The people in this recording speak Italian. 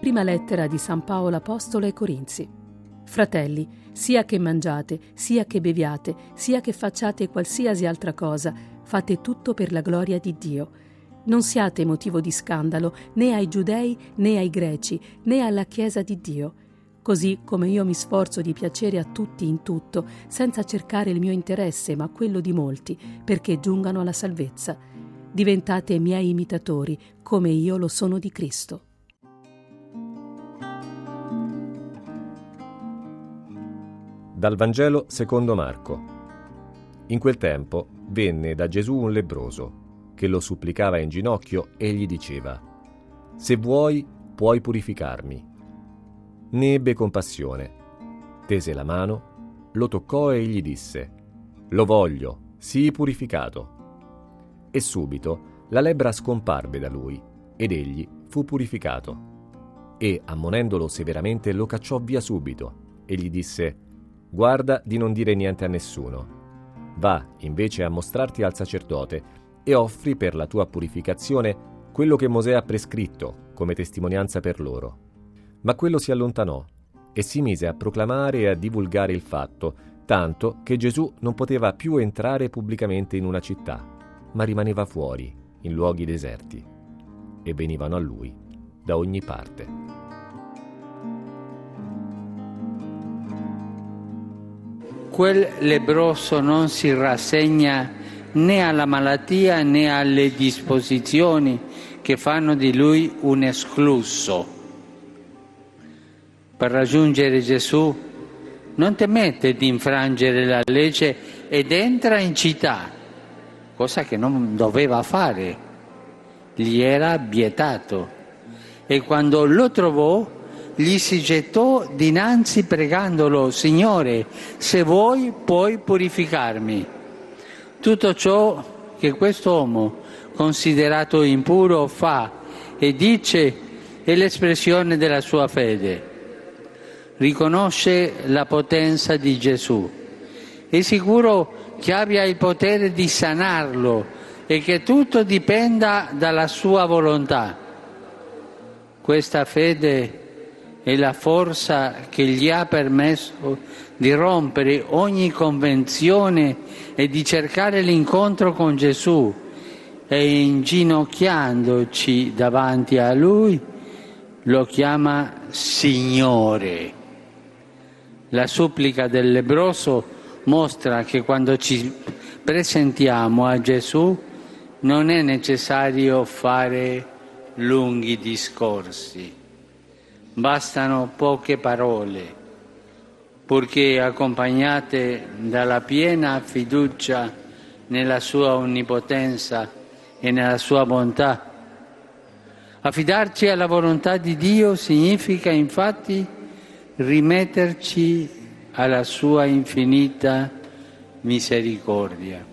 Prima lettera di San Paolo Apostolo ai Corinzi. Fratelli, sia che mangiate, sia che beviate, sia che facciate qualsiasi altra cosa, fate tutto per la gloria di Dio. Non siate motivo di scandalo né ai giudei né ai greci né alla Chiesa di Dio. Così come io mi sforzo di piacere a tutti in tutto, senza cercare il mio interesse, ma quello di molti, perché giungano alla salvezza. Diventate miei imitatori, come io lo sono di Cristo. Dal Vangelo secondo Marco. In quel tempo venne da Gesù un lebroso, che lo supplicava in ginocchio e gli diceva, Se vuoi, puoi purificarmi. Ne ebbe compassione, tese la mano, lo toccò e gli disse, Lo voglio, sii purificato. E subito la lebbra scomparve da lui, ed egli fu purificato. E, ammonendolo severamente, lo cacciò via subito, e gli disse, Guarda di non dire niente a nessuno. Va invece a mostrarti al sacerdote e offri per la tua purificazione quello che Mosè ha prescritto come testimonianza per loro. Ma quello si allontanò e si mise a proclamare e a divulgare il fatto, tanto che Gesù non poteva più entrare pubblicamente in una città, ma rimaneva fuori, in luoghi deserti, e venivano a lui da ogni parte. Quel lebroso non si rassegna né alla malattia né alle disposizioni che fanno di lui un escluso. Per raggiungere Gesù non temette di infrangere la legge ed entra in città, cosa che non doveva fare, gli era vietato. E quando lo trovò gli si gettò dinanzi pregandolo, Signore, se vuoi puoi purificarmi. Tutto ciò che quest'uomo, considerato impuro, fa e dice è l'espressione della sua fede. Riconosce la potenza di Gesù. È sicuro che abbia il potere di sanarlo e che tutto dipenda dalla sua volontà. Questa fede è la forza che gli ha permesso di rompere ogni convenzione e di cercare l'incontro con Gesù e inginocchiandoci davanti a Lui lo chiama Signore. La supplica del lebroso mostra che quando ci presentiamo a Gesù non è necessario fare lunghi discorsi Bastano poche parole, purché accompagnate dalla piena fiducia nella sua onnipotenza e nella sua bontà. Affidarci alla volontà di Dio significa infatti rimetterci alla sua infinita misericordia.